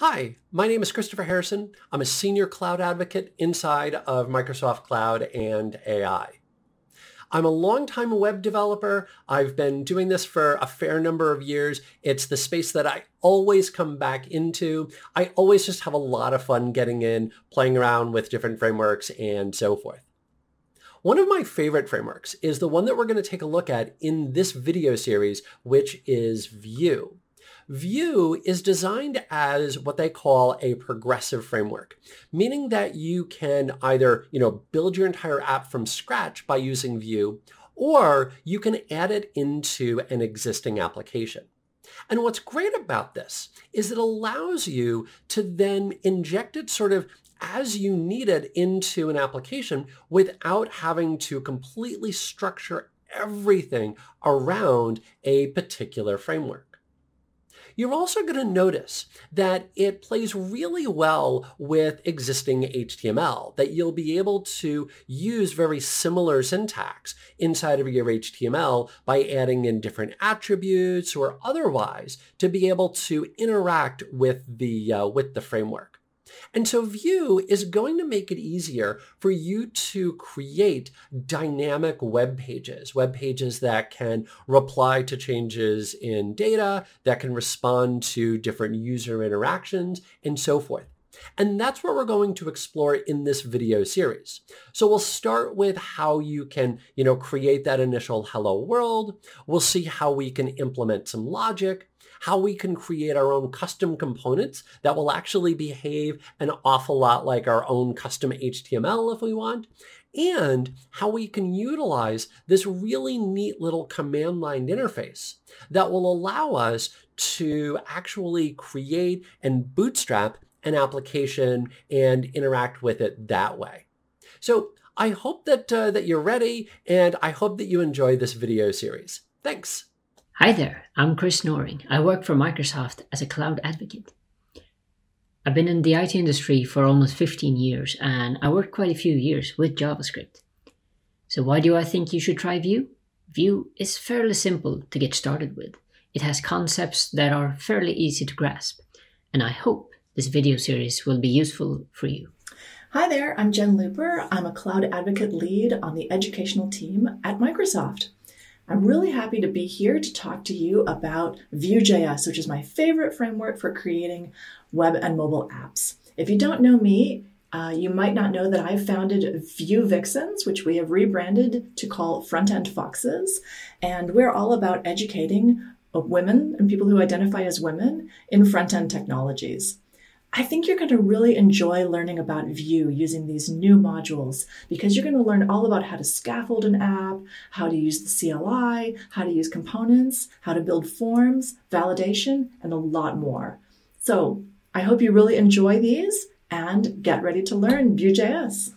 Hi, my name is Christopher Harrison. I'm a senior cloud advocate inside of Microsoft Cloud and AI. I'm a longtime web developer. I've been doing this for a fair number of years. It's the space that I always come back into. I always just have a lot of fun getting in, playing around with different frameworks and so forth. One of my favorite frameworks is the one that we're going to take a look at in this video series, which is Vue. Vue is designed as what they call a progressive framework, meaning that you can either, you know, build your entire app from scratch by using Vue, or you can add it into an existing application. And what's great about this is it allows you to then inject it sort of as you need it into an application without having to completely structure everything around a particular framework. You're also going to notice that it plays really well with existing HTML, that you'll be able to use very similar syntax inside of your HTML by adding in different attributes or otherwise to be able to interact with the, uh, with the framework. And so Vue is going to make it easier for you to create dynamic web pages, web pages that can reply to changes in data, that can respond to different user interactions, and so forth. And that's what we're going to explore in this video series. So we'll start with how you can, you know, create that initial hello world. We'll see how we can implement some logic how we can create our own custom components that will actually behave an awful lot like our own custom HTML if we want, and how we can utilize this really neat little command line interface that will allow us to actually create and bootstrap an application and interact with it that way. So I hope that, uh, that you're ready and I hope that you enjoy this video series. Thanks. Hi there, I'm Chris Noring. I work for Microsoft as a cloud advocate. I've been in the IT industry for almost 15 years and I worked quite a few years with JavaScript. So why do I think you should try Vue? Vue is fairly simple to get started with. It has concepts that are fairly easy to grasp, and I hope this video series will be useful for you. Hi there, I'm Jen Looper. I'm a cloud advocate lead on the educational team at Microsoft. I'm really happy to be here to talk to you about Vue.js, which is my favorite framework for creating web and mobile apps. If you don't know me, uh, you might not know that I've founded Vue Vixens, which we have rebranded to call Front End Foxes. And we're all about educating women and people who identify as women in front end technologies. I think you're going to really enjoy learning about Vue using these new modules because you're going to learn all about how to scaffold an app, how to use the CLI, how to use components, how to build forms, validation, and a lot more. So I hope you really enjoy these and get ready to learn Vue.js.